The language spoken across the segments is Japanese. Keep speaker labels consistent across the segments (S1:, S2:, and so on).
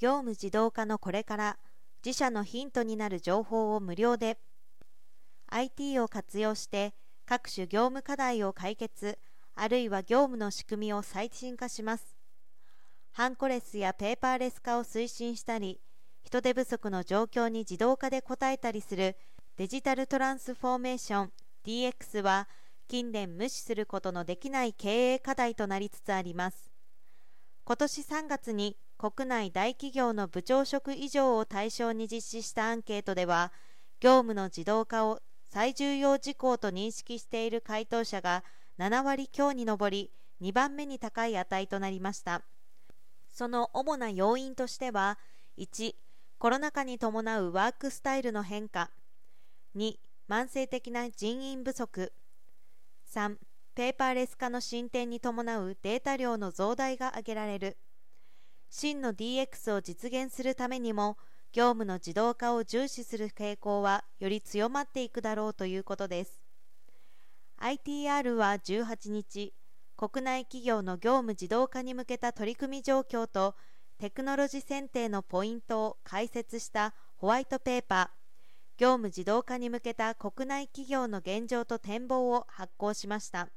S1: 業務自動化のこれから自社のヒントになる情報を無料で IT を活用して各種業務課題を解決あるいは業務の仕組みを最新化します。ハンコレスやペーパーレス化を推進したり人手不足の状況に自動化で応えたりするデジタルトランスフォーメーション DX は近年無視することのできない経営課題となりつつあります。今年3月に国内大企業の部長職以上を対象に実施したアンケートでは業務の自動化を最重要事項と認識している回答者が7割強に上り2番目に高い値となりました。その主な要因としては1コロナ禍に伴うワークスタイルの変化。2慢性的な人員不足。3ペーパーレス化の進展に伴うデータ量の増大が挙げられる。真の DX を実現するためにも業務の自動化を重視する傾向はより強まっていくだろうということです。ITR は18日国内企業の業務自動化に向けた取り組み状況とテクノロジー選定のポイントを解説したホワイトペーパー業務自動化に向けた国内企業の現状と展望を発行しました。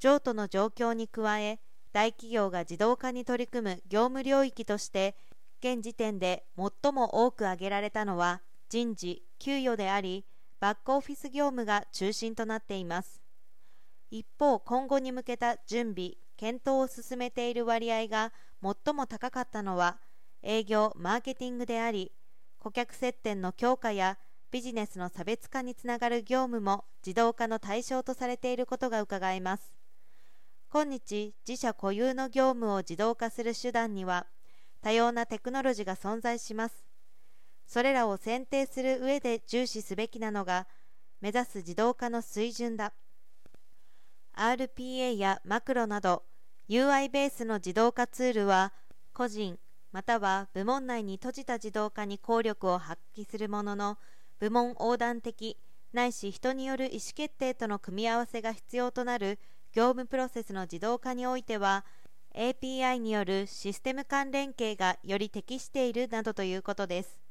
S1: 譲渡の状況に加え大企業が自動化に取り組む業務領域として現時点で最も多く挙げられたのは人事・給与でありバックオフィス業務が中心となっています。一方今後に向けた準備検討を進めている割合が最も高かったのは営業・マーケティングであり顧客接点の強化やビジネスの差別化につながる業務も自動化の対象とされていることがうかがえます。今日自社固有の業務を自動化する手段には多様なテクノロジーが存在します。それらを選定する上で重視すべきなのが目指す自動化の水準だ。RPA やマクロなど UI ベースの自動化ツールは個人または部門内に閉じた自動化に効力を発揮するものの部門横断的ないし人による意思決定との組み合わせが必要となる業務プロセスの自動化においては API によるシステム間連携がより適しているなどということです。